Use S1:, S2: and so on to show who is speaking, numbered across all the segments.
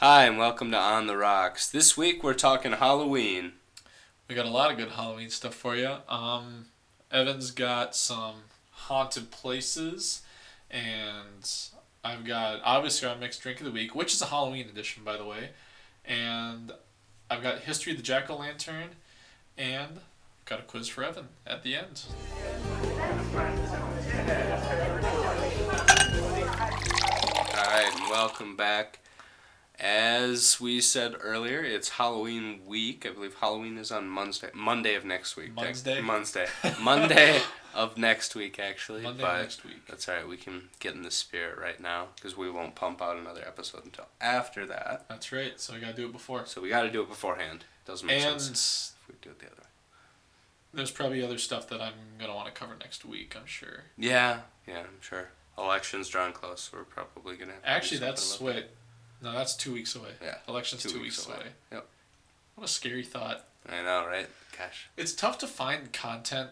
S1: Hi, and welcome to On the Rocks. This week we're talking Halloween.
S2: We got a lot of good Halloween stuff for you. Um, Evan's got some haunted places, and I've got obviously our mixed drink of the week, which is a Halloween edition, by the way. And I've got history of the jack o' lantern, and got a quiz for Evan at the end.
S1: All right, and welcome back. As we said earlier, it's Halloween week. I believe Halloween is on Monday, Monday of next week.
S2: Monday?
S1: Monday. Monday of next week, actually.
S2: Monday
S1: but
S2: next week.
S1: That's all right. We can get in the spirit right now because we won't pump out another episode until after that.
S2: That's right. So we gotta do it before.
S1: So we got to do it beforehand. Doesn't make
S2: And
S1: sense if we do it the other way.
S2: there's probably other stuff that I'm gonna want to cover next week. I'm sure.
S1: Yeah, yeah, I'm sure. Elections drawing close. We're probably gonna. Have to
S2: Actually, that's wait. No, that's two weeks away.
S1: Yeah,
S2: Election's
S1: two
S2: two,
S1: weeks
S2: weeks,
S1: away.
S2: away.
S1: Yep.
S2: What a scary thought.
S1: I know, right? Gosh,
S2: It's tough to find content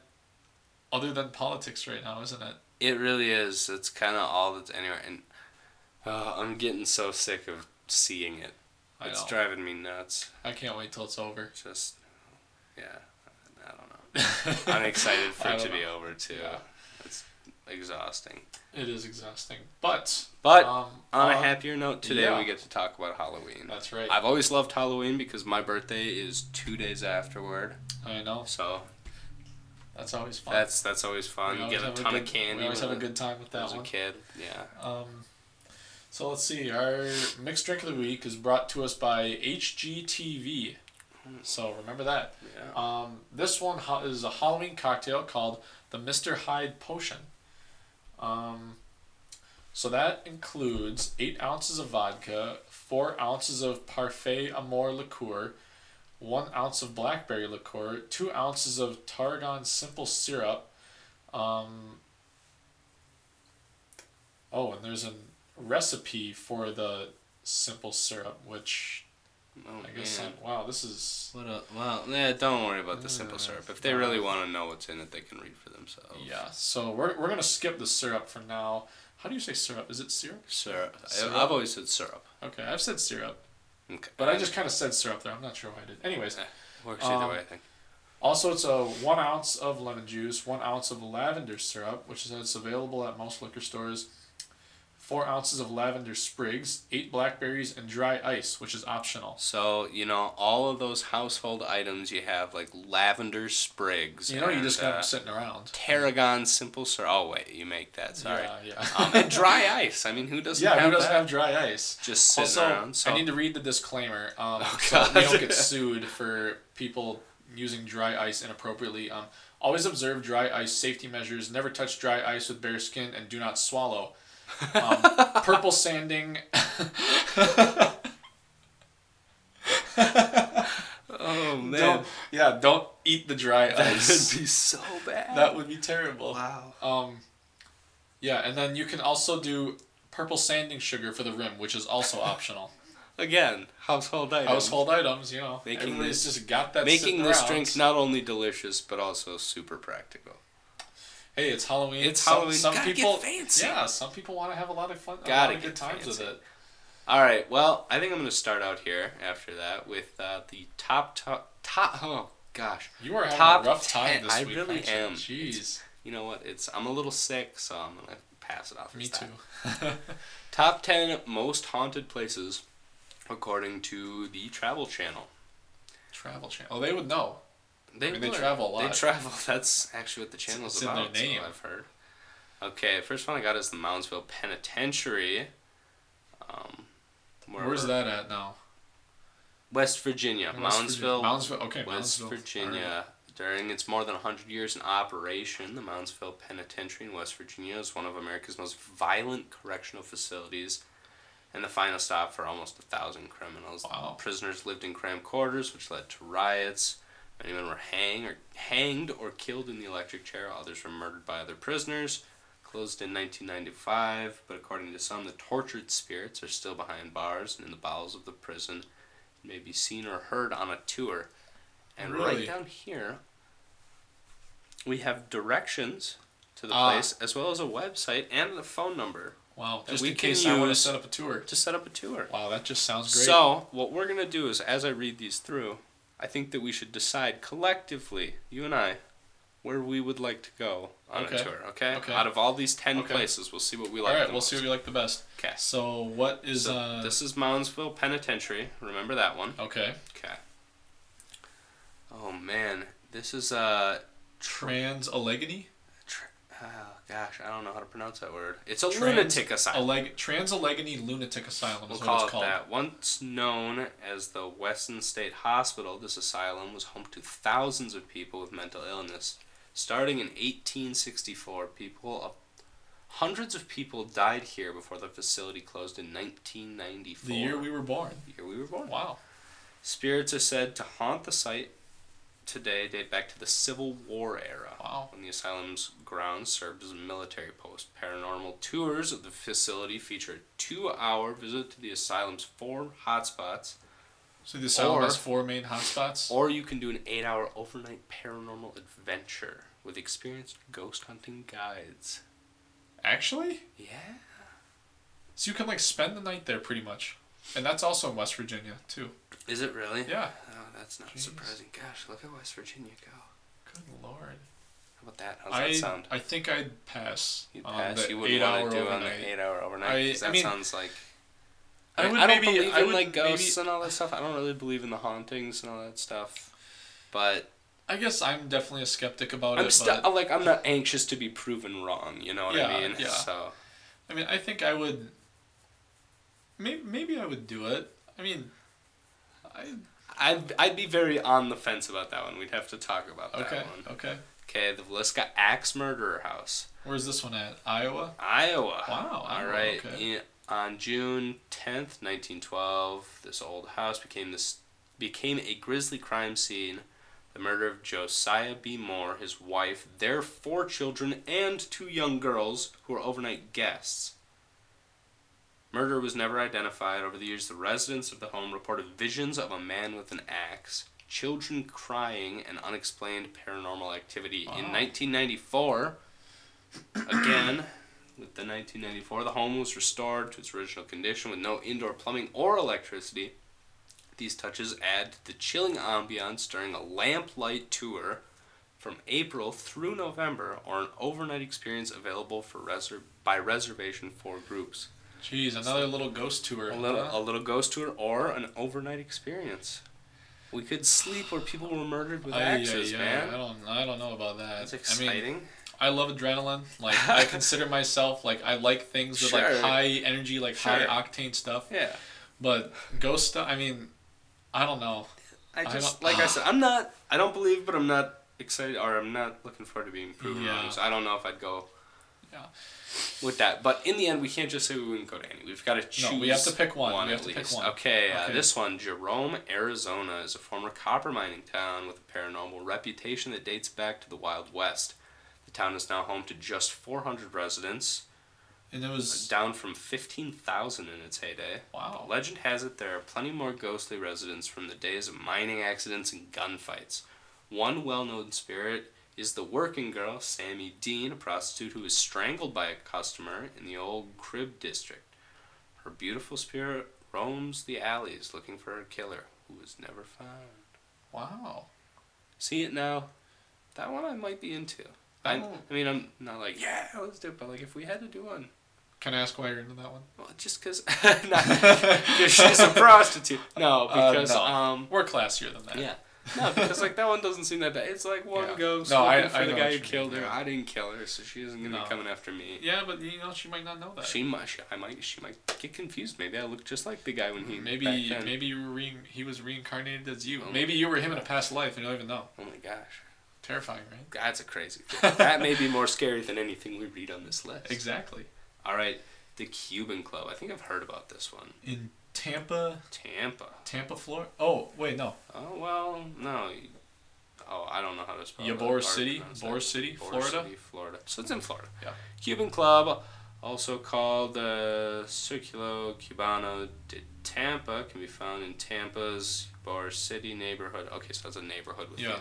S2: other than politics right now, isn't it?
S1: it really is. It's kind of all that's anywhere, and uh, I'm getting so sick of seeing it.
S2: I
S1: It's
S2: know.
S1: driving me nuts.
S2: I can't wait till it's over.
S1: Just, yeah, I don't know. I'm excited for it to
S2: don't
S1: be over too.
S2: Yeah.
S1: Exhausting.
S2: It is exhausting, but
S1: But
S2: um,
S1: On a
S2: uh,
S1: happier note, today
S2: yeah.
S1: we get to talk about Halloween.
S2: That's right.
S1: I've always loved Halloween because my birthday is two days afterward.
S2: I know.
S1: So
S2: That's always fun.
S1: that's that's always fun.
S2: We
S1: You get a ton
S2: good,
S1: of candy.
S2: We always have a good time with that
S1: was a kid. Yeah.
S2: Um, so let's see. Our mixed drink of the week is brought to us by HGTV. So remember that.
S1: Yeah.
S2: Um, this one is a Halloween cocktail called the Mr. Hyde Potion. Um, so that includes eight ounces of vodka, four ounces of Parfait Amour liqueur, one ounce of blackberry liqueur, two ounces of tarragon simple syrup. Um, oh, and there's a recipe for the simple syrup, which
S1: Oh,
S2: I guess
S1: man.
S2: I, wow, this is
S1: What a, well, yeah, don't worry about the simple
S2: Uh,
S1: syrup. If they really want to know what's in it, they can read for themselves.
S2: Yeah, so we're, we're gonna skip the syrup for now. How do you say syrup? Is it syrup?
S1: Syrup. I-
S2: Syrup?
S1: I've always said syrup.
S2: Okay, I've said syrup,
S1: Okay.
S2: but I just kind of said syrup there. I'm not sure why I did. Anyways,
S1: Works either
S2: um,
S1: way, I think.
S2: also it's a one ounce of lemon juice, one ounce of lavender syrup, which is it's available at most liquor stores. Four ounces of lavender sprigs, eight blackberries, and dry ice, which is optional.
S1: So, you know, all of those household items you have, like lavender sprigs.
S2: You know, you
S1: and,
S2: just got
S1: uh,
S2: them sitting around.
S1: Tarragon simple syrup. Oh, wait, you make that. Sorry.
S2: Yeah, yeah.
S1: um, and dry ice. I mean, who doesn't
S2: yeah,
S1: have
S2: who doesn't
S1: that?
S2: have dry ice?
S1: Just sitting
S2: also,
S1: around. So.
S2: I need to read the disclaimer um,
S1: Oh,
S2: so we don't get sued for people using dry ice inappropriately. Um, always observe dry ice safety measures. Never touch dry ice with bare skin, and do not swallow. Um, purple sanding.
S1: oh, man.
S2: Don't, yeah, don't eat the dry
S1: that
S2: ice.
S1: would be so bad.
S2: that would be terrible.
S1: wow.
S2: Um, yeah, and then you can also do purple sanding sugar for the rim, which is also optional.
S1: Again, household items.
S2: Household items, you know.
S1: Making
S2: Everybody's
S1: this-
S2: just got that.
S1: Making this
S2: around.
S1: drink not only delicious, but also super practical.
S2: Hey, it's Halloween.
S1: It's
S2: some,
S1: Halloween.
S2: Some
S1: Gotta
S2: people,
S1: fancy.
S2: Yeah, some people want to have a lot of fun.
S1: Gotta get
S2: good times with
S1: fancy.
S2: it.
S1: All right. Well, I think I'm going to start out here after that with uh, the top top top. Oh gosh.
S2: You are having
S1: Top
S2: a rough time
S1: 10.
S2: this
S1: I
S2: week.
S1: really
S2: aren't
S1: am.
S2: Jeez,
S1: You know what? It's I'm a little sick, so I'm gonna pass it off.
S2: me too.
S1: Top ten most haunted places, according to the Travel Channel.
S2: Travel channel. Oh, they would know.
S1: They,
S2: mean, they travel a lot.
S1: They travel. That's actually what the channel's
S2: it's in their
S1: about.
S2: name.
S1: I've heard. Okay, first one I got is the Moundsville Penitentiary. Um, where
S2: Where's that at now?
S1: West Virginia,
S2: West
S1: Moundsville,
S2: Virginia. Moundsville. Okay,
S1: West
S2: Moundsville.
S1: Virginia. During its more than 100 years in operation, the Moundsville Penitentiary in West Virginia is one of America's most violent correctional facilities and the final stop for almost a thousand criminals.
S2: Wow.
S1: Prisoners lived in cramped quarters, which led to riots. Many men were hang or, hanged or killed in the electric chair. Others were murdered by other prisoners. Closed in 1995, but according to some, the tortured spirits are still behind bars and in the bowels of the prison and may be seen or heard on a tour. And right down here, we have directions to the
S2: Ah.
S1: place as well as a website and a phone number.
S2: Wow. Just in case I want to set up a tour.
S1: to set up a tour.
S2: Wow, that just sounds great.
S1: So, what we're going to do is, as I read these through, I think that we should decide collectively, you and I, where we would like to go on
S2: Okay.
S1: a tour, okay?
S2: Okay.
S1: Out of all these 10
S2: Okay.
S1: places, we'll see what we like.
S2: All right,
S1: the
S2: we'll see what we like the best.
S1: Okay.
S2: So what is
S1: So,
S2: uh?
S1: this is Moundsville Penitentiary. Remember that one?
S2: okay.
S1: Okay. Oh, man. This is, uh,
S2: Trans Allegheny.
S1: oh, gosh, I don't know how to pronounce that word. It's a
S2: Trans-
S1: lunatic asylum.
S2: Alleg- Trans Allegheny Lunatic Asylum
S1: We'll
S2: is what it's
S1: it
S2: called.
S1: that. Once known as the Weston State Hospital, this asylum was home to thousands of people with mental illness. Starting in 1864, people, uh, hundreds of people died here before the facility closed in 1994.
S2: The year we were born.
S1: The year we were born.
S2: Wow.
S1: Spirits are said to haunt the site today, date back to the Civil War era.
S2: Wow.
S1: When the asylum's grounds served as a military post. Paranormal tours of the facility feature a two hour visit to the asylum's four hotspots,
S2: So the asylum
S1: Or-
S2: has four main hotspots.
S1: or you can do an eight hour overnight paranormal adventure with experienced ghost hunting guides.
S2: Actually,
S1: Yeah.
S2: so you can like spend the night there pretty much, and that's also in West Virginia too.
S1: Is it really?
S2: Yeah.
S1: Oh, that's not
S2: Jeez.
S1: surprising. Gosh, look at West Virginia go.
S2: Good lord.
S1: How about that? How's
S2: I
S1: that sound?
S2: I think I'd pass
S1: You
S2: on
S1: pass. You wouldn't want to do on the eight hour overnight.
S2: I-
S1: 'cause
S2: I mean,
S1: sounds like.
S2: I would
S1: I don't
S2: maybe-
S1: believe
S2: I
S1: in
S2: would
S1: like ghosts
S2: maybe-
S1: and all that stuff. I don't really believe in the hauntings and all that stuff. But
S2: I guess I'm definitely a skeptic about
S1: I'm
S2: it. but,
S1: like I'm not anxious to be proven wrong. You know what I mean?
S2: yeah.
S1: So
S2: I mean, I think I would. Maybe maybe I would do it. I mean, I
S1: I'd I'd be very on the fence about that one. We'd have to talk about that
S2: okay
S1: one.
S2: okay.
S1: Okay, the Villisca Axe Murderer House,
S2: Where's this one at? Iowa.
S1: Iowa.
S2: Wow,
S1: All
S2: Iowa,
S1: right.
S2: okay.
S1: In, on June tenth, nineteen twelve, this old house became this became a grisly crime scene. The murder of Josiah B. Moore, his wife, their four children, and two young girls who were overnight guests. Murder was never identified. Over the years, the residents of the home reported visions of a man with an axe, children crying, and unexplained paranormal activity. In 1994, again, with the 1994, the home was restored to its original condition with no indoor plumbing or electricity. These touches add to the chilling ambiance during a lamplight tour from April through November or an overnight experience available for reser- by reservation for groups.
S2: Jeez, another little ghost tour.
S1: A little,
S2: huh?
S1: a little ghost tour or an overnight experience. We could sleep where people were murdered with axes,
S2: ay, ay,
S1: man.
S2: I don't I don't know about that.
S1: That's
S2: I mean,
S1: exciting.
S2: I love adrenaline. Like I consider myself like I like things with like high energy, like high octane stuff.
S1: yeah.
S2: But ghost stuff. I mean, I don't know.
S1: I
S2: I
S1: just
S2: don't-
S1: like I said, I'm not. I don't believe, but I'm not excited, or I'm not looking forward to being proven
S2: Yeah.
S1: wrong. So I don't know if I'd go. With that, but in the end, we can't just say we wouldn't go to any. We've got to choose.
S2: No, we have to pick one. We
S1: at
S2: have to pick
S1: least.
S2: one.
S1: Okay, Uh,
S2: Okay.
S1: this one, Jerome, Arizona, is a former copper mining town with a paranormal reputation that dates back to the Wild West. The town is now home to just 400 residents,
S2: And it was
S1: down from 15,000 in its heyday.
S2: wow.
S1: Legend has it there are plenty more ghostly residents from the days of mining accidents and gunfights. One well known spirit is the working girl, Sammy Dean, a prostitute who was strangled by a customer in the old crib district. Her beautiful spirit roams the alleys looking for her killer, who was never found.
S2: Wow.
S1: See it now? That one I might be into. I,
S2: Oh.
S1: I mean, I'm not like, yeah, let's do it, but like, if we had to do one,
S2: Can I ask why you're into that one?
S1: well, just because she's a prostitute. No,
S2: Uh,
S1: because
S2: no.
S1: um,
S2: We're classier than that.
S1: yeah, no, because like that one doesn't seem that bad. It's like one
S2: Yeah.
S1: ghost
S2: No, I-
S1: looking for
S2: I
S1: the guy who killed
S2: mean,
S1: her.
S2: yeah.
S1: I didn't kill her, so she isn't gonna
S2: No.
S1: be coming after me.
S2: Yeah, but you know she might not know that.
S1: She might, she, I might, she might get confused. Maybe I look just like the guy when he
S2: maybe maybe you were re- he was reincarnated as you.
S1: Oh
S2: maybe you were him in a past life and you don't even know.
S1: Oh my gosh,
S2: Terrifying, right?
S1: that's a crazy thing. that may be more scary than anything we read on this list.
S2: Exactly.
S1: All right, the Cuban Club. I think I've heard about this one.
S2: In Tampa,
S1: Tampa.
S2: Tampa, Florida. Oh wait, no.
S1: Oh well, no. Oh, I don't know how to spell
S2: Ybor
S1: or
S2: City, Ybor. City,
S1: Ybor
S2: Florida.
S1: City, Florida. So it's in Florida.
S2: Yeah.
S1: Cuban Club, also called uh, Circulo Cubano de Tampa, can be found in Tampa's Ybor City neighborhood. Okay, so it's a neighborhood within
S2: Yeah.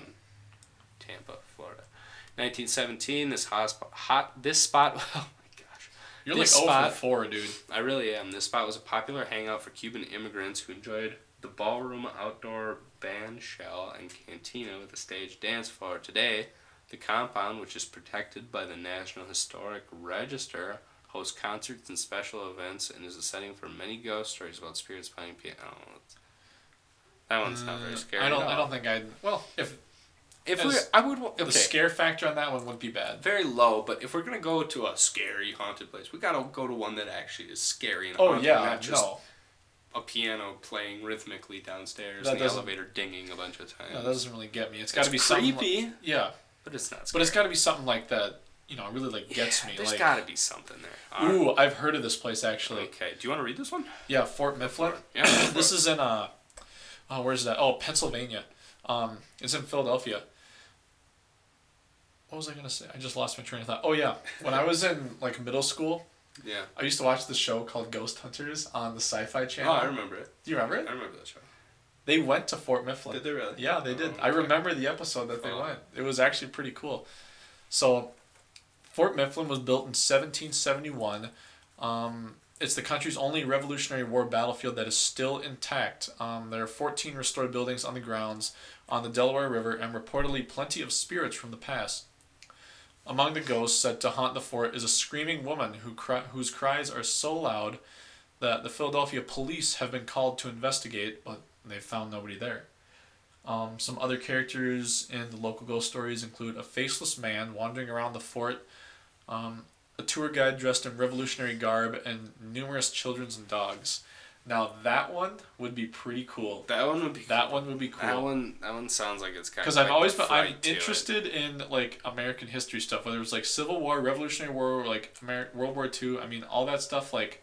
S1: Tampa, Florida. 1917, this hot, hot this spot. Oh my gosh,
S2: You're
S1: This
S2: like
S1: spot-
S2: over four, dude.
S1: I really am. This spot was a popular hangout for Cuban immigrants who enjoyed the ballroom, outdoor band shell, and cantina with a stage dance floor. Today, the compound, which is protected by the National Historic Register, hosts concerts and special events and is a setting for many ghost stories about spirits playing piano. That one's not very
S2: Mm,
S1: scary.
S2: I don't.
S1: at
S2: I don't think I'd. Well, if
S1: If we, I would. Okay.
S2: the scare factor on that one would be bad.
S1: very low, but if we're gonna go to a scary haunted place, we gotta go to one that actually is scary and
S2: Oh
S1: haunted,
S2: yeah,
S1: not just
S2: no,
S1: a piano playing rhythmically downstairs,
S2: That
S1: and the elevator dinging a bunch of times.
S2: no, that doesn't really get me. It's got
S1: it's
S2: to be something.
S1: creepy,
S2: like- yeah,
S1: but it's not.
S2: but
S1: Scary.
S2: it's got to be something like that. You know, really like gets
S1: Yeah,
S2: me.
S1: There's
S2: like,
S1: gotta be something there. Right.
S2: ooh, I've heard of this place actually.
S1: Okay. Do you want to read this one?
S2: Yeah, Fort Mifflin.
S1: Yeah.
S2: this is in uh, oh, where's that? Oh, Pennsylvania. Um, it's in Philadelphia. What was I gonna say? I just lost my train of thought. Oh yeah, when I was in like middle school,
S1: Yeah.
S2: I used to watch this show called Ghost Hunters on the Sci-Fi Channel.
S1: Oh, I remember it.
S2: Do you remember it?
S1: I remember that show.
S2: They went to Fort Mifflin.
S1: Did they really?
S2: Yeah, they did.
S1: Oh,
S2: I remember the episode that they
S1: Oh.
S2: went. It was actually pretty cool. So, Fort Mifflin was built in 1771. Um, it's the country's only Revolutionary War battlefield that is still intact. Um, there are 14 restored buildings on the grounds on the Delaware River and reportedly plenty of spirits from the past. Among the ghosts said to haunt the fort is a screaming woman who whose cries are so loud that the Philadelphia police have been called to investigate, but they found nobody there. Um, some other characters in the local ghost stories include a faceless man wandering around the fort, um, a tour guide dressed in revolutionary garb, and numerous children and dogs. Now that one would be pretty cool.
S1: That one would be.
S2: That one would be cool.
S1: That
S2: cool.
S1: one. That one sounds like it's kind of.
S2: Because I've always been I'm
S1: to it.
S2: interested in like American history stuff, whether it's like Civil War, Revolutionary War, or like Ameri- World War Two. I mean, all that stuff. Like,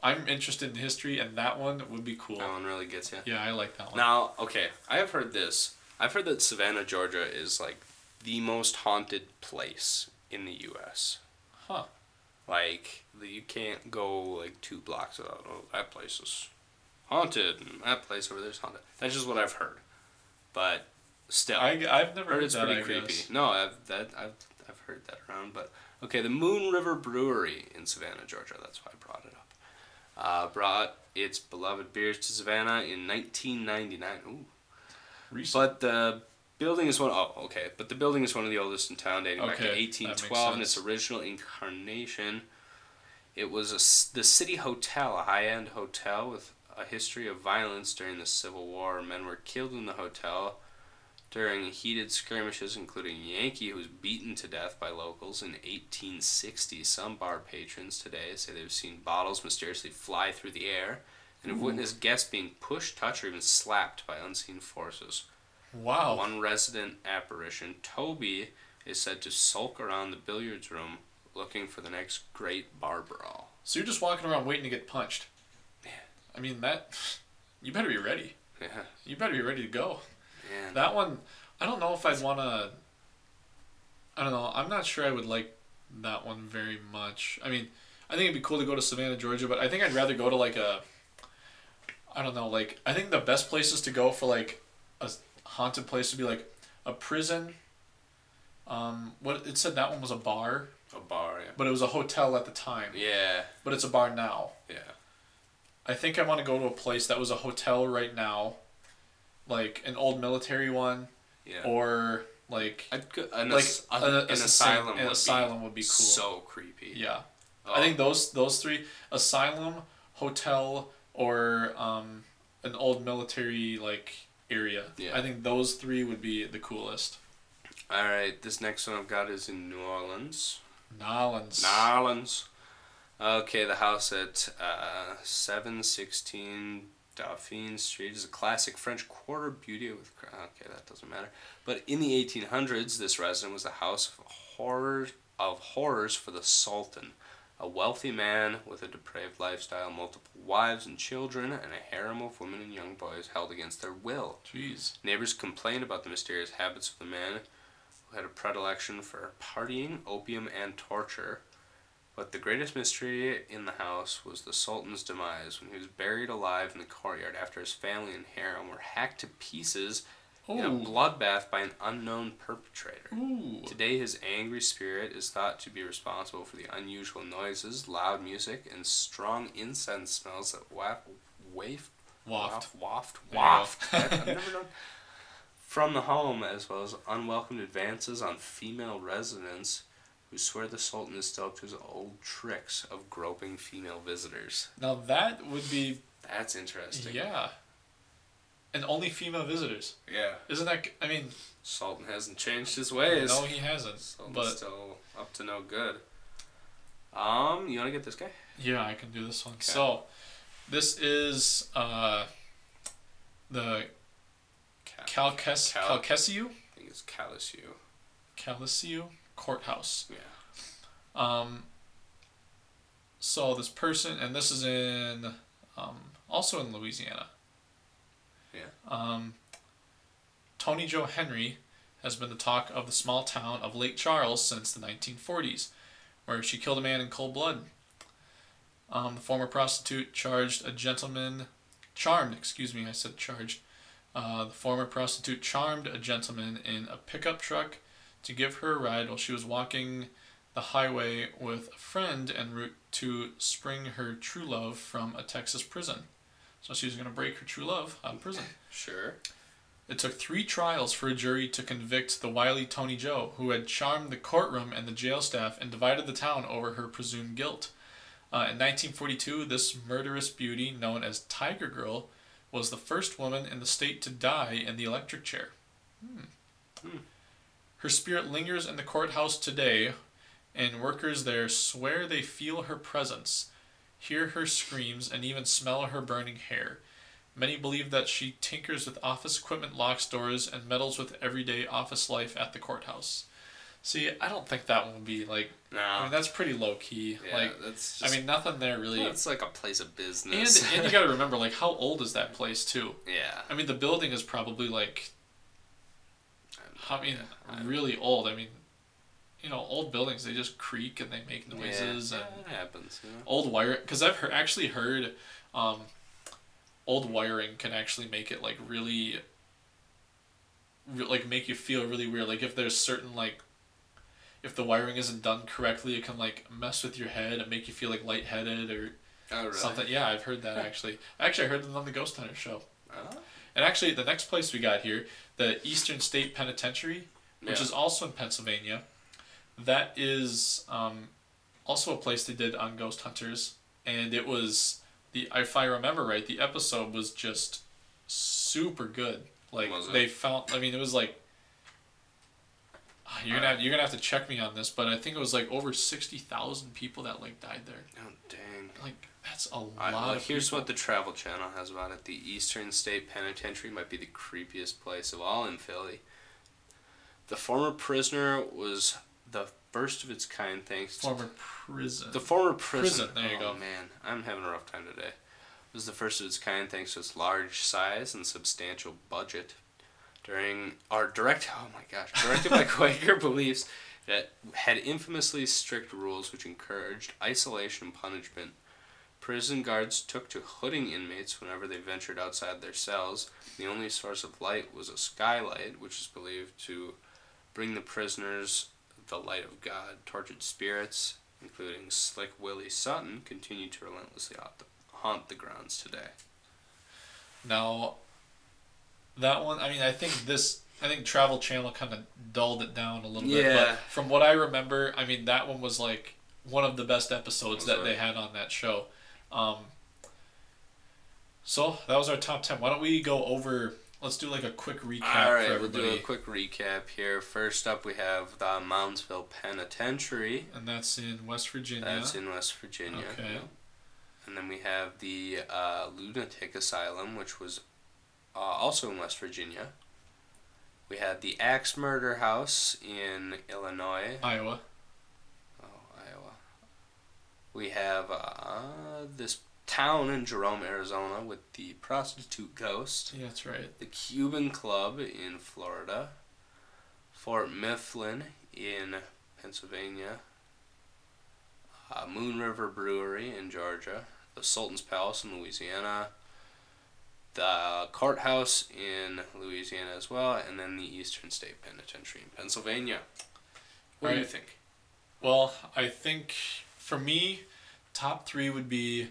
S2: I'm interested in history, and that one would be cool.
S1: That one really gets you.
S2: Yeah, I like that one.
S1: Now, okay, I have heard this. I've heard that Savannah, Georgia, is like the most haunted place in the U.S.
S2: Huh.
S1: Like you can't go like two blocks without oh that place is haunted and that place over there's haunted. That's just what I've heard. But still,
S2: I I've never
S1: heard
S2: heard
S1: it's
S2: that.
S1: pretty
S2: I
S1: creepy.
S2: guess.
S1: No, I've that I've I've heard that around. But okay, the Moon River Brewery in Savannah, Georgia. That's why I brought it up. Uh, brought its beloved beers to Savannah in 1999. Ooh.
S2: Recent.
S1: But the building is one oh okay. But the building is one of the oldest in town, dating back to
S2: Okay, that makes
S1: 1812 in its original incarnation. It was a the City Hotel, a high-end hotel with a history of violence during the Civil War. Men were killed in the hotel during heated skirmishes, including Yankee, who was beaten to death by locals in 1860. Some bar patrons today say they've seen bottles mysteriously fly through the air and have
S2: Ooh.
S1: witnessed guests being pushed, touched, or even slapped by unseen forces.
S2: Wow.
S1: One resident apparition, Toby, is said to sulk around the billiards room looking for the next great bar brawl.
S2: So you're just walking around waiting to get punched.
S1: Yeah.
S2: I mean that. You better be ready.
S1: Yeah,
S2: You better be ready to go.
S1: man.
S2: That one, I don't know if I'd want to. I don't know. I'm not sure I would like that one very much. I mean, I think it'd be cool to go to Savannah, Georgia, but I think I'd rather go to like a. I don't know. Like I think the best places to go for like a haunted place would be like a prison. Um, what it said that one was a bar,
S1: A bar, yeah.
S2: but it was a hotel at the time.
S1: Yeah,
S2: But it's a bar now.
S1: yeah.
S2: I think I want to go to a place that was a hotel right now, like an old military one,
S1: Yeah.
S2: or like
S1: I'd go, an,
S2: like
S1: as-
S2: a-
S1: an, an asylum
S2: an
S1: would
S2: asylum
S1: be
S2: would be cool.
S1: so creepy.
S2: yeah.
S1: Oh,
S2: I think those those three asylum, hotel, or um, an old military like area.
S1: Yeah.
S2: I think those three would be the coolest.
S1: All right, this next one I've got is in New Orleans.
S2: Nolans.
S1: New Orleans. Okay, the house at uh, 716 Dauphine Street is a classic French quarter beauty with. Okay, that doesn't matter. But in the 1800s, this residence was the house of horror of horrors for the Sultan, a wealthy man with a depraved lifestyle, multiple wives and children, and a harem of women and young boys held against their will.
S2: Jeez.
S1: Neighbors complained about the mysterious habits of the man, who had a predilection for partying, opium, and torture. But the greatest mystery in the house was the Sultan's demise when he was buried alive in the courtyard after his family and harem were hacked to pieces in a bloodbath by an unknown perpetrator.
S2: Ooh.
S1: Today, his angry spirit is thought to be responsible for the unusual noises, loud music, and strong incense smells that waft, waft,
S2: Waft.
S1: waft, waft. I've never known. From the home, as well as unwelcome advances on female residents who swear the Sultan is still up to his old tricks of groping female visitors.
S2: Now that would be
S1: That's interesting.
S2: yeah. And only female visitors.
S1: Yeah.
S2: Isn't that? I mean,
S1: Sultan hasn't changed his ways.
S2: no, he hasn't.
S1: Sultan's
S2: But
S1: still up to no good. Um, you want to get this guy?
S2: yeah, I can do this one.
S1: Okay.
S2: So, this is uh, the
S1: Cal- Cal-
S2: Calcasieu
S1: I think it's Calisiu.
S2: Calcasieu courthouse.
S1: Yeah.
S2: Um, so this person, and this is in, um, also in Louisiana.
S1: Yeah.
S2: Um, Toni Jo Henry has been the talk of the small town of Lake Charles since the 1940s, where she killed a man in cold blood. Um, the former prostitute charged a gentleman, charmed, excuse me, I said charged. Uh, the former prostitute charmed a gentleman in a pickup truck to give her a ride while she was walking the highway with a friend en route to spring her true love from a Texas prison. So she was going to break her true love out of prison.
S1: Sure.
S2: It took three trials for a jury to convict the wily Toni Jo, who had charmed the courtroom and the jail staff and divided the town over her presumed guilt. Uh, in 1942, this murderous beauty, known as Tiger Girl, was the first woman in the state to die in the electric chair. Hmm.
S1: Hmm.
S2: Her spirit lingers in the courthouse today, and workers there swear they feel her presence, hear her screams, and even smell her burning hair. Many believe that she tinkers with office equipment, locks doors, and meddles with everyday office life at the courthouse. See, I don't think that one would be like.
S1: No.
S2: I mean, that's pretty low key.
S1: yeah,
S2: like,
S1: that's
S2: I mean, nothing there really.
S1: it's like a place of business.
S2: and and you got to remember, like, how old is that place too?
S1: yeah.
S2: I mean, the building is probably like. I mean,
S1: I-
S2: really old. I mean, you know, old buildings they just creak and they make noises
S1: yeah,
S2: and
S1: it happens. Know?
S2: old wire because I've heard, actually heard um, old wiring can actually make it like really, re- like make you feel really weird. Like if there's certain like, if the wiring isn't done correctly, it can like mess with your head and make you feel like lightheaded or
S1: Oh really?
S2: something. Yeah, I've heard that actually. Actually, I heard it on the Ghost Hunter show.
S1: Oh,
S2: And actually, the next place we got here, the Eastern State Penitentiary, which
S1: Yeah.
S2: is also in Pennsylvania, that is um, also a place they did on Ghost Hunters, and it was the if I remember right, the episode was just super good. Like they found, I mean, it was like. ah, You're gonna have, you're gonna have to check me on this, but I think it was like over sixty thousand people that like died there.
S1: oh dang.
S2: Like that's a lot
S1: well, here's
S2: people.
S1: what the Travel Channel has about it. The Eastern State Penitentiary might be the creepiest place of all in Philly. The former prisoner was the first of its kind thanks to
S2: former prison.
S1: The former prison.
S2: Prison, there you
S1: oh,
S2: go.
S1: man, I'm having a rough time today. It was the first of its kind thanks to its large size and substantial budget. During our direct, oh my gosh, directed by Quaker beliefs, it had infamously strict rules which encouraged isolation and punishment. Prison guards took to hooding inmates whenever they ventured outside their cells. The only source of light was a skylight, which is believed to bring the prisoners the light of God. Tortured spirits, including Slick Willie Sutton, continue to relentlessly haunt the, haunt the grounds today.
S2: Now, that one, I mean, I think this, I think Travel Channel kind of dulled it down a little bit.
S1: Yeah.
S2: But from what I remember, I mean, that one was like one of the best episodes that
S1: it?
S2: they had on that show. Um, so that was our top 10. Why don't we go over, let's do like a quick recap
S1: All right,
S2: for
S1: we'll do a quick recap here. First up, we have the Moundsville Penitentiary.
S2: and that's in West Virginia.
S1: That's in West Virginia.
S2: Okay.
S1: And then we have the uh, Lunatic Asylum, which was uh, also in West Virginia. We had the Axe Murder House in Illinois.
S2: Iowa.
S1: Oh, Iowa. We have uh, this town in Jerome, Arizona, with the Prostitute Ghost.
S2: Yeah, that's right.
S1: The Cuban Club in Florida. Fort Mifflin in Pennsylvania. Uh, Moon River Brewery in Georgia. The Sultan's Palace in Louisiana. the courthouse in Louisiana as well, and then the Eastern State Penitentiary in Pennsylvania. What do you think?
S2: Well, I think for me, top three would be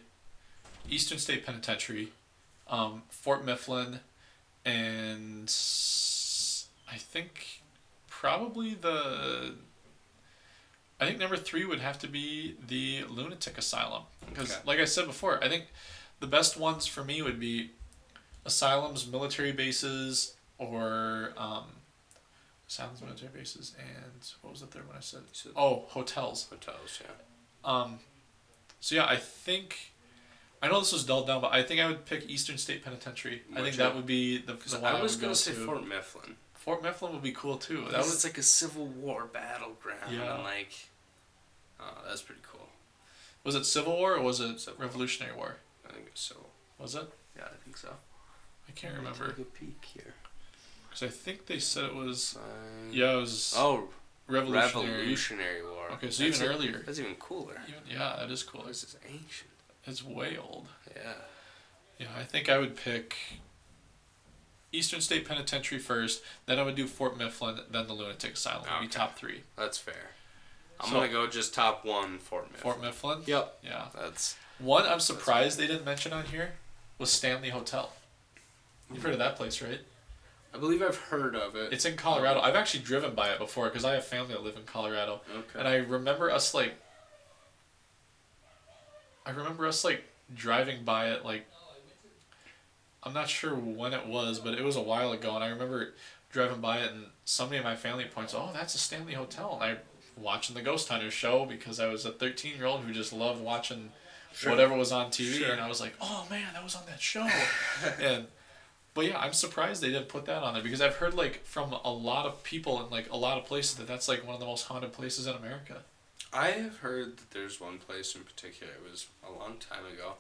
S2: Eastern State Penitentiary, um, Fort Mifflin, and I think probably the. I think number three would have to be the lunatic asylum because,
S1: Okay.
S2: like I said before, I think the best ones for me would be asylums, military bases, or um, asylums, military bases, and what was the third one I said?
S1: said-
S2: Oh, hotels.
S1: Hotels, yeah.
S2: Um, so yeah, I think I know this was dulled down, but I think I would pick Eastern State Penitentiary. I think that would be the,
S1: Because
S2: the one
S1: I was
S2: would
S1: gonna
S2: go
S1: say
S2: to.
S1: Fort Mifflin.
S2: Fort Mifflin would be cool too. That
S1: was
S2: was
S1: like a Civil War battleground,
S2: Yeah.
S1: and like, uh, oh, that's pretty cool.
S2: was it Civil War or was it
S1: Civil
S2: Revolutionary War?
S1: I think it's so.
S2: Was it?
S1: Yeah, I think so.
S2: I can't
S1: Let me
S2: remember
S1: Take a peek here.
S2: because I think they said it was. Yeah, it was
S1: Oh,
S2: Revolutionary.
S1: Revolutionary War.
S2: Okay, so
S1: That's
S2: even
S1: e-
S2: earlier.
S1: That's even cooler.
S2: Even, yeah, that is cool.
S1: This is ancient.
S2: It's way old.
S1: Yeah.
S2: Yeah, I think I would pick Eastern State Penitentiary first. Then I would do Fort Mifflin. Then the Lunatic Asylum would be top three.
S1: That's fair. I'm
S2: So-
S1: gonna go just top one Fort Mifflin.
S2: Fort Mifflin.
S1: Yep.
S2: Yeah.
S1: That's
S2: One I'm surprised they didn't mention on here was Stanley Hotel. You've heard of that place, right?
S1: I believe I've heard of it.
S2: It's in Colorado. I've actually driven by it before because I have family that live in Colorado,
S1: okay.
S2: and I remember us like. I remember us like driving by it like. I'm not sure when it was, but it was a while ago, and I remember driving by it, and somebody in my family points, "Oh, that's a Stanley Hotel," and I watching the Ghost Hunter show because I was a 13 year old who just loved watching
S1: Sure.
S2: whatever was on TV,
S1: Sure.
S2: and I was like, "Oh man, that was on that show," and. But yeah, I'm surprised they didn't put that on there because I've heard like from a lot of people and like a lot of places that that's like one of the most haunted places in America.
S1: I have heard that there's one place in particular. It was a long time ago.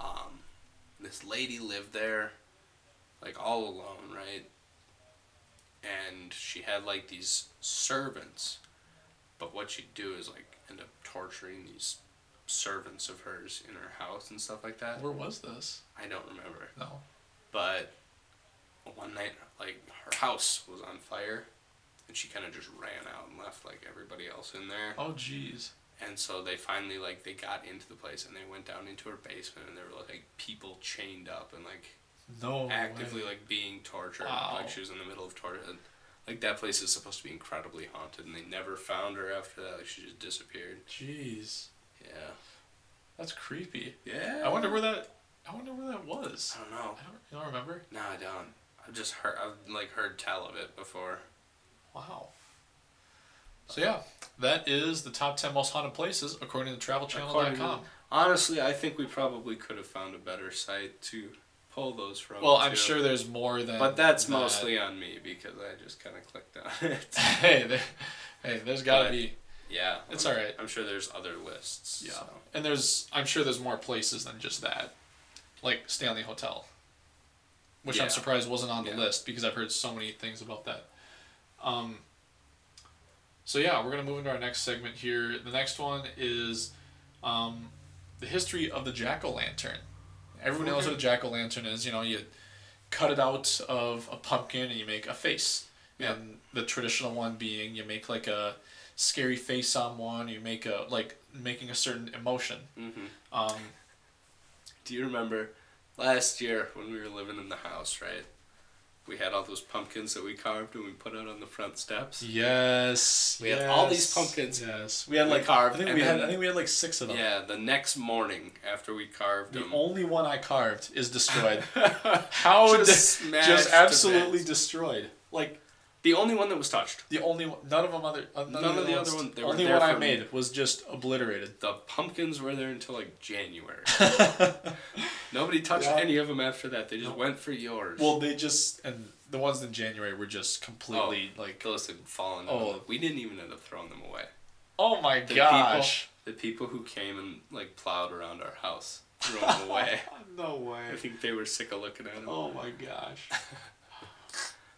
S1: Um, this lady lived there, like all alone, right? And she had like these servants, but what she'd do is like end up torturing these servants of hers in her house and stuff like that.
S2: Where was this?
S1: I don't remember,
S2: No.
S1: but one night, like her house was on fire, and she kind of just ran out and left like everybody else in there.
S2: Oh jeez.
S1: And so they finally like they got into the place and they went down into her basement and there were like people chained up and like
S2: No.
S1: actively
S2: way.
S1: like being tortured.
S2: Wow.
S1: Like she was in the middle of torture. And, like that place is supposed to be incredibly haunted and they never found her after that. Like she just disappeared.
S2: Jeez.
S1: Yeah.
S2: That's creepy.
S1: Yeah.
S2: I wonder where that. I wonder where that was.
S1: I don't know.
S2: I don't. You don't remember?
S1: No, I don't. I've just heard. I've like heard tell of it before.
S2: Wow. So yeah, that is the top ten most haunted places according to TravelChannel.com.
S1: Honestly, I think we probably could have found a better site to pull those from.
S2: Well, I'm
S1: too.
S2: sure there's more than.
S1: But that's
S2: that.
S1: mostly on me because I just kind of clicked on it.
S2: hey, there, hey, there's got to
S1: But-
S2: be.
S1: Yeah,
S2: It's
S1: I'm,
S2: alright.
S1: I'm sure there's other lists.
S2: Yeah.
S1: so.
S2: And there's, I'm sure there's more places than just that, like Stanley Hotel, which
S1: Yeah.
S2: I'm surprised wasn't on the
S1: Yeah.
S2: list because I've heard so many things about that. Um. So yeah, we're gonna move into our next segment here. The next one is, um, the history of the jack o' lantern. Everyone knows what a jack o' lantern is. You know, you cut it out of a pumpkin and you make a face.
S1: Yeah.
S2: And the traditional one being you make like a scary face on one. You make a like making a certain emotion.
S1: hmm
S2: Um,
S1: Do you remember last year when we were living in the house, right? We had all those pumpkins that we carved and we put out on the front steps.
S2: yes.
S1: We had all these pumpkins.
S2: Yes. We had like
S1: carved,
S2: I think
S1: and
S2: we had. I think we had like six of them.
S1: Yeah, the next morning after we carved
S2: The
S1: them.
S2: only one I carved is destroyed. How
S1: Just smashed
S2: just absolutely destroyed? Like
S1: the only one that was touched.
S2: the only one. None of them other. uh, None,
S1: None of the other ones, they
S2: only one I made was just obliterated.
S1: The pumpkins were there until like January. Nobody touched
S2: Yeah.
S1: any of them after that. They just
S2: No.
S1: went for yours.
S2: Well, they just and the ones in January were just completely like.
S1: those had fallen.
S2: Oh.
S1: Oh, we didn't even end up throwing them away.
S2: Oh my
S1: The
S2: gosh!
S1: The people who came and like plowed around our house threw them away.
S2: no way!
S1: I think they were sick of looking at them.
S2: Oh my gosh!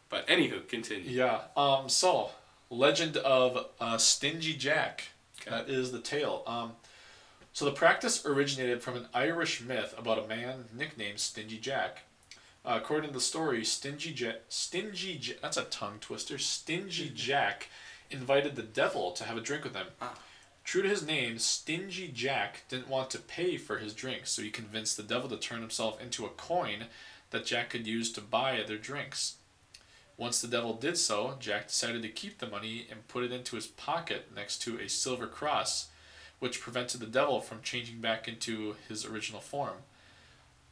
S1: But anywho, continue.
S2: Yeah. Um. So, legend of uh, Stingy Jack.
S1: Okay.
S2: That is the tale. Um. So the practice originated from an Irish myth about a man nicknamed Stingy Jack. Uh, according to the story, Stingy Jack, Stingy Jack, that's a tongue twister. Stingy Jack invited the devil to have a drink with him.
S1: Ah.
S2: True to his name, Stingy Jack didn't want to pay for his drinks, so he convinced the devil to turn himself into a coin that Jack could use to buy other drinks. Once the devil did so, Jack decided to keep the money and put it into his pocket next to a silver cross, which prevented the devil from changing back into his original form.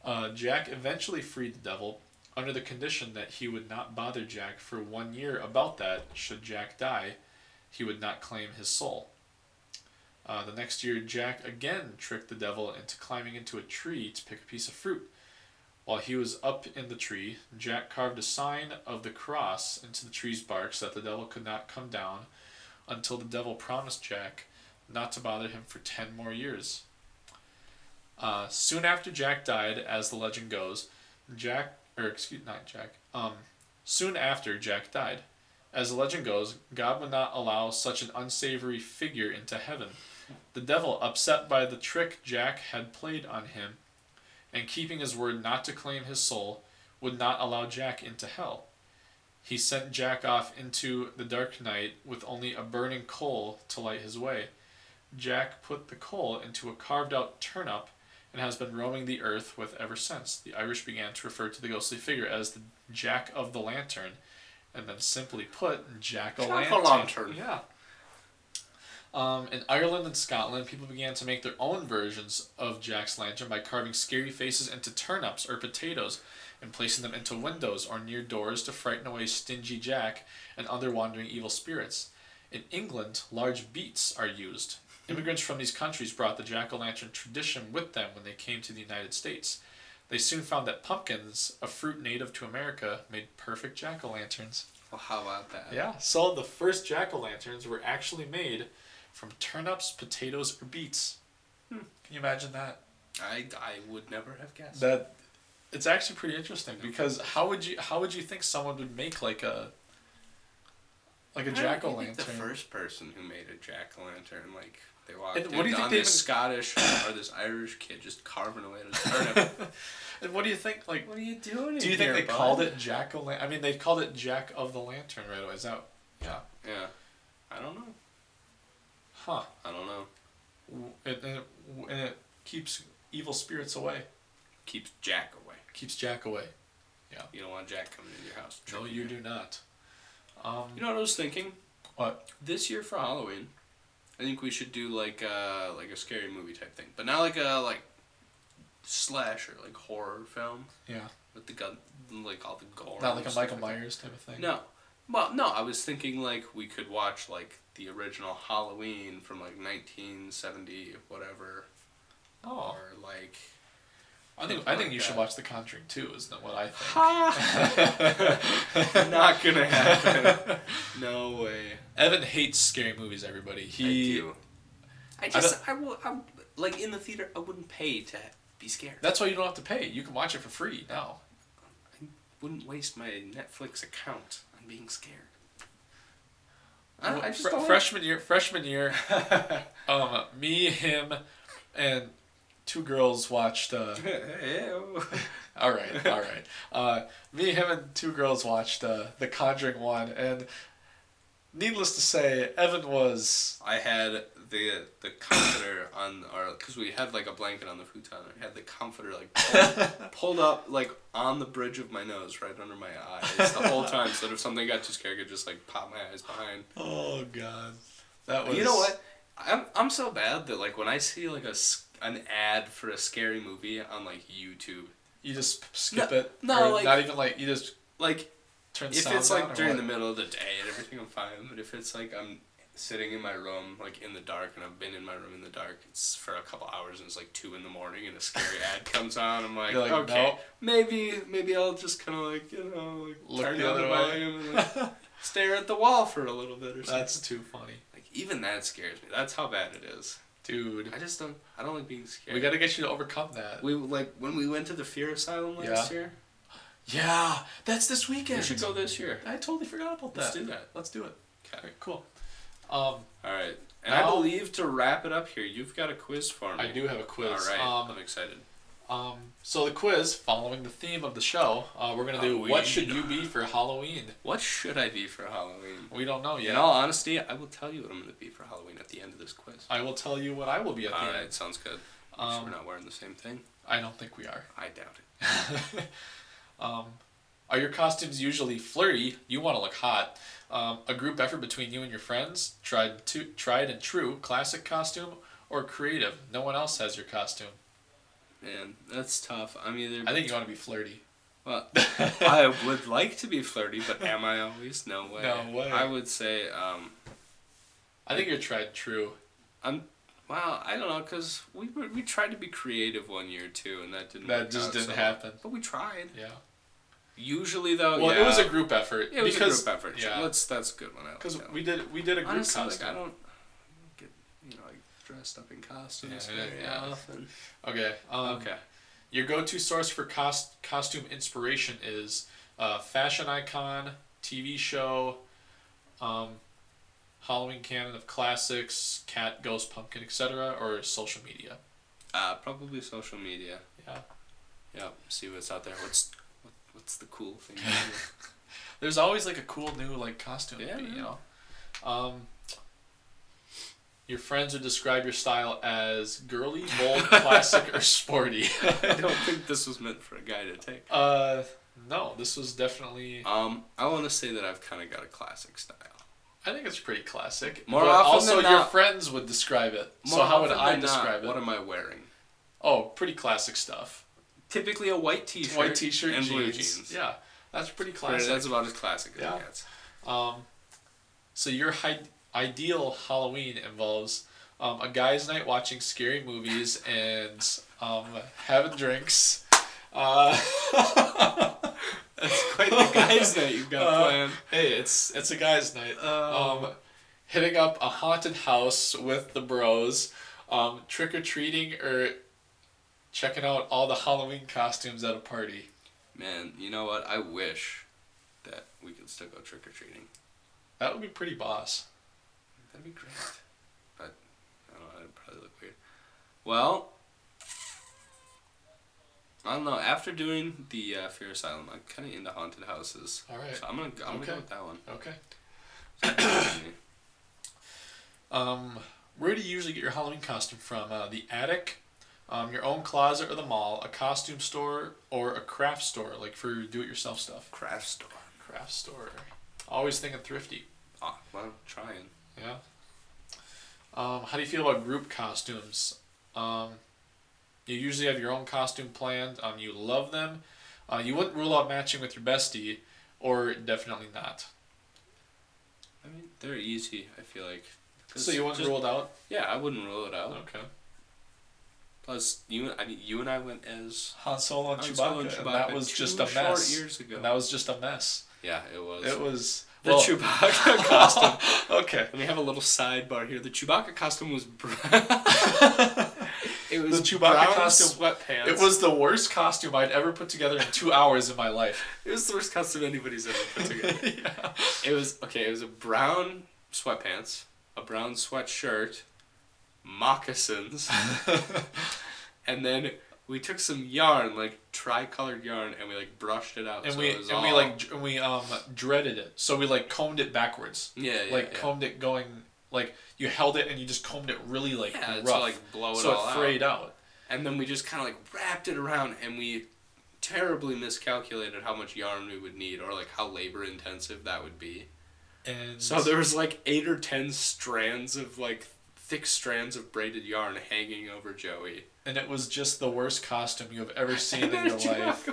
S2: Uh, Jack eventually freed the devil under the condition that he would not bother Jack for one year about that. Should Jack die, he would not claim his soul. Uh, the next year, Jack again tricked the devil into climbing into a tree to pick a piece of fruit. While he was up in the tree, Jack carved a sign of the cross into the tree's bark so that the devil could not come down until the devil promised Jack not to bother him for 10 more years. Uh, soon after Jack died, as the legend goes, Jack, or excuse, not Jack, um, soon after Jack died, as the legend goes, God would not allow such an unsavory figure into heaven. The devil, upset by the trick Jack had played on him, and keeping his word not to claim his soul, would not allow Jack into hell. He sent Jack off into the dark night with only a burning coal to light his way. Jack put the coal into a carved out turnip and has been roaming the earth with ever since. The Irish began to refer to the ghostly figure as the Jack of the Lantern, and then simply put, Jack o' Lantern. Yeah. Um, in Ireland and Scotland, people began to make their own versions of Jack's lantern by carving scary faces into turnips or potatoes and placing them into windows or near doors to frighten away stingy Jack and other wandering evil spirits. In England, large beets are used. Immigrants from these countries brought the jack o' lantern tradition with them when they came to the United States. They soon found that pumpkins, a fruit native to America, made perfect jack o' lanterns.
S1: Well, how about that?
S2: Yeah, so the first jack o' lanterns were actually made from turnips, potatoes, or beets.
S1: Hmm.
S2: Can you imagine that?
S1: I, I would never have guessed.
S2: That it's actually pretty interesting because how would you how would you think someone would make like a like a
S1: I don't
S2: jack o' lantern?
S1: The first person who made a jack o' lantern, like they walked
S2: And
S1: in
S2: what do you think
S1: on
S2: they
S1: this
S2: even-
S1: Scottish or this Irish kid just carving away at a turnip.
S2: And what do you think? Like,
S1: what are you doing?
S2: do you think they called it jack o' lantern? I mean, they called it Jack of the Lantern right away. Is that yeah?
S1: Yeah, I don't know.
S2: Huh?
S1: I don't know.
S2: It, and, it, and it keeps evil spirits away.
S1: Keeps Jack away.
S2: Keeps Jack away. Yeah.
S1: You don't want Jack coming into your house.
S2: No,
S1: tricking
S2: you do not. Um,
S1: You know what I was thinking?
S2: What?
S1: This year for Halloween, I think we should do like uh like a scary movie type thing, but not like a like slasher like horror film
S2: yeah,
S1: with the gun like all the gore.
S2: not like a Michael. Myers type of thing.
S1: No. Well, no, I was thinking like we could watch like the original Halloween from like 1970 whatever
S2: Oh,
S1: or like
S2: I think I think
S1: like
S2: you should watch The Conjuring too. Isn't that what I think?
S1: not gonna happen. No way.
S2: Evan hates scary movies. Everybody. He.
S1: I do. I just I, will I'm like in the theater I wouldn't pay to be scared.
S2: That's why you don't have to pay. You can watch it for free now.
S1: I wouldn't waste my Netflix account on being scared. I, don't- I just
S2: fr-
S1: don't like-
S2: freshman year, freshman year, um, me, him, and two girls watched. Uh, all right, all right. Uh, me, him, and two girls watched uh, The Conjuring one, and needless to say, Evan was.
S1: I had the the comforter on our because we had like a blanket on the futon. I had the comforter like pulled, pulled up like on the bridge of my nose, right under my eyes, the whole time. So that if something got too scary, I could just like pop my eyes behind.
S2: Oh God, that was.
S1: You know what? I'm I'm so bad that like when I see like a an ad for a scary movie on like YouTube,
S2: You just skip
S1: No-
S2: it.
S1: no, like-
S2: not even like you just
S1: like
S2: turn.
S1: if it's like during
S2: what?
S1: the middle of the day and everything, I'm fine. But if it's like I'm sitting in my room like in the dark and I've been in my room in the dark, it's for a couple hours and it's like two in the morning and a scary ad comes on. I'm like,
S2: like,
S1: okay, maybe maybe I'll just kind of like you know like
S2: Look
S1: turn
S2: the
S1: down the
S2: other way.
S1: volume and like stare at the wall for a little bit or something.
S2: That's too funny,
S1: like even that scares me. That's how bad it is.
S2: dude.
S1: I just don't. I don't like being scared.
S2: We got to get you to overcome that.
S1: We like when we went to the fear asylum last
S2: Yeah.
S1: year.
S2: Yeah, that's this
S1: We
S2: weekend.
S1: should go this year.
S2: I totally forgot about that.
S1: Let's do that.
S2: Let's do it.
S1: Okay.
S2: Cool. Um,
S1: All right. And I believe to wrap it up here, you've got a quiz for me.
S2: I do have a quiz.
S1: All right.
S2: Um,
S1: I'm excited.
S2: Um, so the quiz, following the theme of the show, uh, we're gonna do
S1: Halloween.
S2: what should you be for Halloween?
S1: What should I be for Halloween?
S2: We don't know yet.
S1: In all honesty, I will tell you what I'm going to be for Halloween at the end of this quiz.
S2: I will tell you what I will be at the
S1: All
S2: end.
S1: right, sounds good. Sure
S2: Um,
S1: we're not wearing the same thing.
S2: I don't think we are.
S1: I doubt it.
S2: um, are your costumes usually flirty? You want to look hot. Um, a group effort between you and your friends. Tried to tried and true classic costume or creative. No one else has your costume.
S1: Man, that's tough. I'm either.
S2: I think you want to be flirty.
S1: Well, I would like to be flirty, but am I always? No way.
S2: No way.
S1: I would say, um,
S2: I think you're tried and true.
S1: I'm. Well, I don't know, cause we were, we tried to be creative one year too, and that didn't.
S2: That just
S1: out
S2: didn't
S1: so-
S2: happen.
S1: But we tried.
S2: Yeah.
S1: Usually though,
S2: Well,
S1: yeah,
S2: it was a group effort.
S1: It was
S2: because,
S1: a group effort.
S2: Yeah.
S1: Let's that's a good one.
S2: Because we did we did a group
S1: Honestly,
S2: costume.
S1: like I don't get you know like dressed up in costumes
S2: Yeah,
S1: very
S2: yeah.
S1: often.
S2: Okay. Um,
S1: okay.
S2: Your go-to source for cost costume inspiration is uh, fashion icon, TV show, um, Halloween canon of classics, cat, ghost, pumpkin, etc., or social media.
S1: Uh, probably social media.
S2: Yeah.
S1: Yep. See what's out there. What's what, what's the cool thing? to do?
S2: There's always like a cool new like costume.
S1: Yeah,
S2: be, you know. Um, your friends would describe your style as girly, bold, classic, or sporty.
S1: I don't think this was meant for a guy to take.
S2: Uh, no, this was definitely.
S1: Um, I want to say that I've kind of got a classic style.
S2: I think it's pretty classic.
S1: More
S2: but
S1: often
S2: also
S1: than
S2: your
S1: not-
S2: friends would describe it. so how would I
S1: than not,
S2: describe it?
S1: What am I wearing?
S2: Oh, pretty classic stuff.
S1: Typically a white T-shirt,
S2: White t-shirt,
S1: and
S2: jeans.
S1: blue jeans.
S2: Yeah, that's pretty
S1: Pretty-
S2: classic.
S1: That's about as classic as
S2: Yeah.
S1: it gets.
S2: Um, so your hi- ideal Halloween involves um, a guy's night watching scary movies and um, having drinks. Uh,
S1: That's quite the guys' night you've got
S2: Uh,
S1: planned.
S2: hey, it's it's a guy's night.
S1: Um,
S2: Um, hitting up a haunted house with the bros, um, trick or treating, or checking out all the Halloween costumes at a party.
S1: Man, you know what? I wish that we could still go trick or treating.
S2: That would be pretty boss.
S1: That'd be great. But I don't know. It'd probably look weird. Well, I don't know. After doing the uh, Fear Asylum, I'm kind of into haunted houses.
S2: All right.
S1: So I'm gonna I'm gonna go with that one.
S2: Okay. Um, where do you usually get your Halloween costume from? Uh, the attic, um, your own closet or the mall, a costume store, or a craft store, like for do-it-yourself stuff.
S1: Craft store.
S2: Craft store. Always thinking thrifty.
S1: Oh, well, trying.
S2: Yeah. Um, how do you feel about group costumes? Um, you usually have your own costume planned. Um, you love them. Uh, you wouldn't rule out matching with your bestie, or definitely not.
S1: I mean, they're easy. I feel like.
S2: So you wouldn't
S1: just-
S2: rule it out?
S1: Yeah, I wouldn't rule it out.
S2: Okay.
S1: Plus, you I mean, you and I went as
S2: Han Solo and
S1: Han
S2: Chewbacca,
S1: Solo and
S2: and that was just a mess.
S1: years ago.
S2: And that was just a mess.
S1: Yeah, it was.
S2: It was
S1: the
S2: well-
S1: Chewbacca costume.
S2: okay.
S1: Let me have a little sidebar here. The Chewbacca costume was brown. it was
S2: The Chewbacca costume-
S1: sweatpants.
S2: It was the worst costume I'd ever put together in two hours in my life.
S1: It was the worst costume anybody's ever put together.
S2: yeah.
S1: it was okay. It was a brown sweatpants, a brown sweatshirt, moccasins, and then we took some yarn, like tri-colored yarn, and we like brushed it out.
S2: And
S1: so
S2: we
S1: it was
S2: and
S1: all,
S2: we like and we um dreaded it. So we like combed it backwards.
S1: yeah, yeah,
S2: like
S1: yeah.
S2: combed it going like you held it and you just combed it really like
S1: yeah,
S2: rough.
S1: to like blow it
S2: so
S1: all
S2: it
S1: out.
S2: frayed out.
S1: And then we just kind of like wrapped it around, and we terribly miscalculated how much yarn we would need, or like how labor intensive that would be.
S2: And
S1: So there was like eight or ten strands of like thick strands of braided yarn hanging over Joey.
S2: And it was just the worst costume you have ever seen in your life.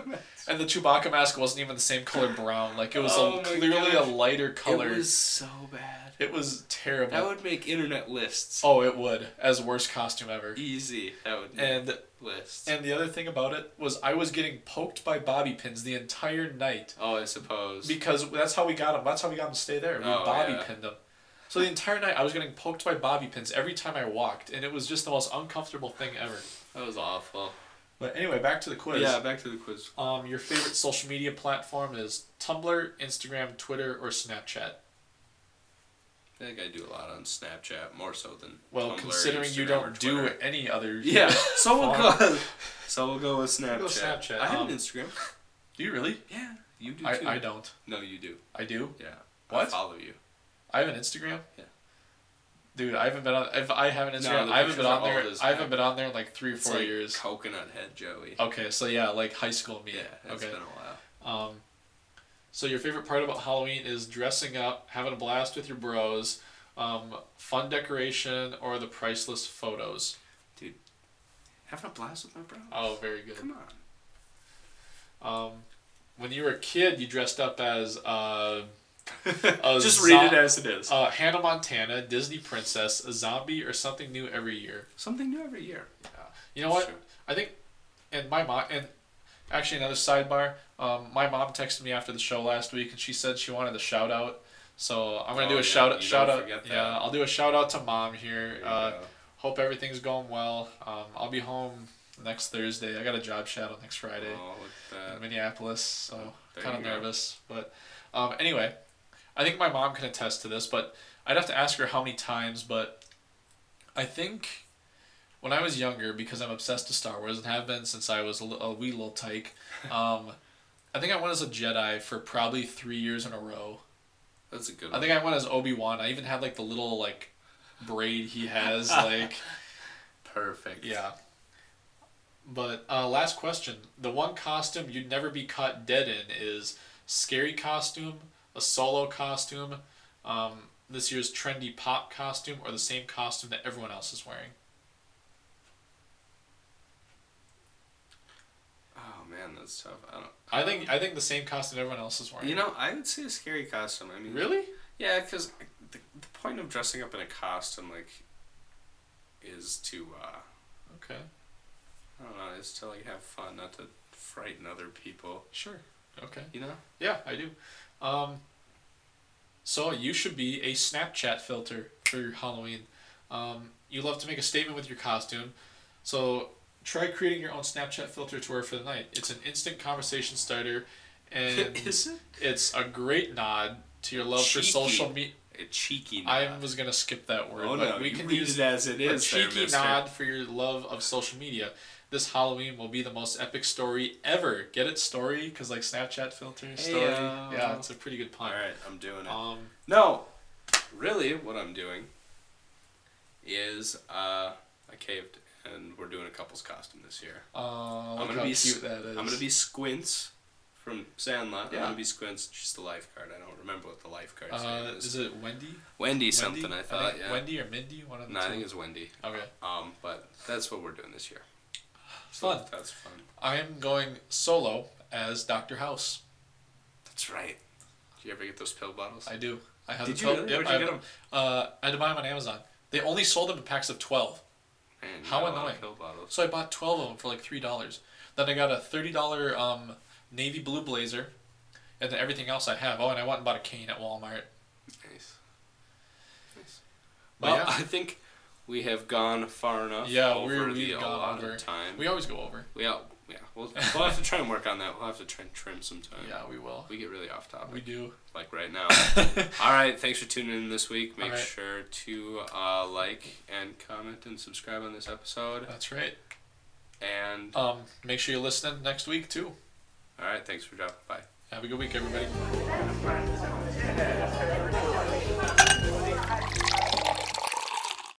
S2: And the Chewbacca mask wasn't even the same color brown. Like it was
S1: Oh
S2: a, clearly
S1: gosh.
S2: a lighter color.
S1: It was so bad.
S2: It was terrible.
S1: That would make internet lists.
S2: oh, it would as worst costume ever.
S1: Easy. That would make
S2: And
S1: lists.
S2: and the other thing about it was I was getting poked by bobby pins the entire night
S1: oh, I suppose.
S2: because that's how we got them. That's how we got them to stay there. We
S1: Oh,
S2: bobby
S1: yeah.
S2: pinned them. So the entire night I was getting poked by bobby pins every time I walked, and it was just the most uncomfortable thing ever.
S1: That was awful.
S2: But anyway, back to the quiz.
S1: Yeah, back to the quiz.
S2: Um, your favorite social media platform is Tumblr, Instagram, Twitter, or Snapchat.
S1: I think I do a lot on Snapchat more so than
S2: Well,
S1: Tumblr,
S2: considering you don't do any other.
S1: Yeah, so we'll go. So we'll go with Snapchat.
S2: We'll go Snapchat.
S1: I have
S2: Um,
S1: an Instagram.
S2: Do you really?
S1: Yeah, you do
S2: I,
S1: too.
S2: I don't.
S1: No, you do.
S2: I do.
S1: Yeah. What? I
S2: What?
S1: follow you.
S2: I have an Instagram.
S1: Yeah.
S2: Dude, I haven't been on. If I haven't
S1: No,
S2: Instagram,
S1: the
S2: I haven't been on there. I haven't
S1: heck.
S2: been on there in like three or four
S1: like
S2: years.
S1: Coconut Head Joey.
S2: Okay, so yeah, like high school me.
S1: Yeah, it's
S2: okay.
S1: been a while.
S2: Um, so your favorite part about Halloween is dressing up, having a blast with your bros, um, fun decoration, or the priceless photos.
S1: Dude, having a blast with my bro.
S2: Oh, very good.
S1: Come on.
S2: Um, when you were a kid, you dressed up as uh,
S1: Just read it as it is.
S2: uh, Hannah Montana, Disney princess, a zombie, or something new every year.
S1: Something new every year. Yeah.
S2: You know what? I think, and my mom, and actually another sidebar. Um, my mom texted me after the show last week, and she said she wanted a shout out. So I'm gonna
S1: Oh,
S2: do a
S1: yeah,
S2: shout out. Shout out. Yeah, I'll do a shout out to mom here. Uh, hope everything's going well. Um, I'll be home next Thursday. I got a job shadow next Friday
S1: Oh,
S2: in. Minneapolis, so kind of nervous. But um, anyway, I think my mom can attest to this, but I'd have to ask her how many times. But I think when I was younger, because I'm obsessed with Star Wars and have been since I was a, a wee little tyke, um, I think I went as a Jedi for probably three years in a row.
S1: That's a good One.
S2: I think I went as Obi Wan. I even had like the little like braid he has, like
S1: Perfect.
S2: yeah. But uh, last question: the one costume you'd never be caught dead in is scary costume, a solo costume, um, this year's trendy pop costume, or the same costume that everyone else is wearing.
S1: Oh man, that's tough. I don't.
S2: I think I think the same costume everyone else is wearing.
S1: You know, I would say a scary costume. I mean,
S2: really?
S1: Yeah, because the, the point of dressing up in a costume, like, is to, uh,
S2: Okay,
S1: I don't know, is to, like, have fun, not to frighten other people,
S2: sure. Okay.
S1: you know?
S2: Yeah, I do. Um, so you should be a Snapchat filter for your Halloween. Um, you love to make a statement with your costume, so try creating your own Snapchat filter to wear for the night. It's an instant conversation starter, and
S1: is it?
S2: it's a great nod to your love for social media.
S1: A cheeky
S2: I was gonna skip that word,
S1: oh,
S2: but
S1: no,
S2: we can use
S1: it as it
S2: a
S1: is there,
S2: cheeky nod for your love of social media. This Halloween will be the most epic story ever. Get it story? Cause like Snapchat filter story.
S1: Heyo.
S2: Yeah, it's a pretty good pun.
S1: Alright, I'm doing it.
S2: Um,
S1: No, really, what I'm doing is, uh, I caved, and we're doing a couple's costume this year.
S2: uh, look
S1: gonna
S2: how
S1: be
S2: cute that is.
S1: I'm gonna be Squints from Sandlot.
S2: Yeah.
S1: I'm gonna be Squints, she's the lifeguard. I don't remember what the lifeguard's
S2: Uh,
S1: name is.
S2: is it Wendy?
S1: Wendy something,
S2: Wendy?
S1: I thought,
S2: think
S1: yeah.
S2: Wendy or Mindy? One of the
S1: No, I think it's Wendy.
S2: Okay.
S1: Um, but that's what we're doing this year. So
S2: Fun.
S1: That's fun.
S2: I am going solo as Doctor House.
S1: That's right. Did you ever get those pill bottles?
S2: I do. I have
S1: Did
S2: the
S1: you
S2: pill-
S1: really?
S2: Yep,
S1: Where'd you get
S2: them. Uh, I had to buy them on Amazon. They only sold them in packs of twelve.
S1: Man,
S2: How
S1: got a lot of
S2: annoying.
S1: Pill bottles.
S2: So I bought 12 of them for like $3. Then I got a $30 um, navy blue blazer. And then everything else I have. Oh, and I went and bought a cane at Walmart.
S1: Nice. Nice.
S2: But
S1: Well,
S2: yeah.
S1: I think we have gone far enough.
S2: Yeah,
S1: over
S2: we're-
S1: the
S2: we've gone
S1: allotted
S2: over.
S1: time.
S2: We always go over.
S1: We all, yeah, we'll, we'll have to try and work on that. We'll have to try and trim some time.
S2: Yeah, we will.
S1: We get really off topic,
S2: We do.
S1: like right now. All right, thanks for tuning in this week. Make
S2: All right.
S1: sure to uh, like and comment and subscribe on this episode.
S2: That's right.
S1: And
S2: Um, make sure you listen next week, too.
S1: all right, thanks for dropping by.
S2: Have a good week, everybody.
S3: Friends.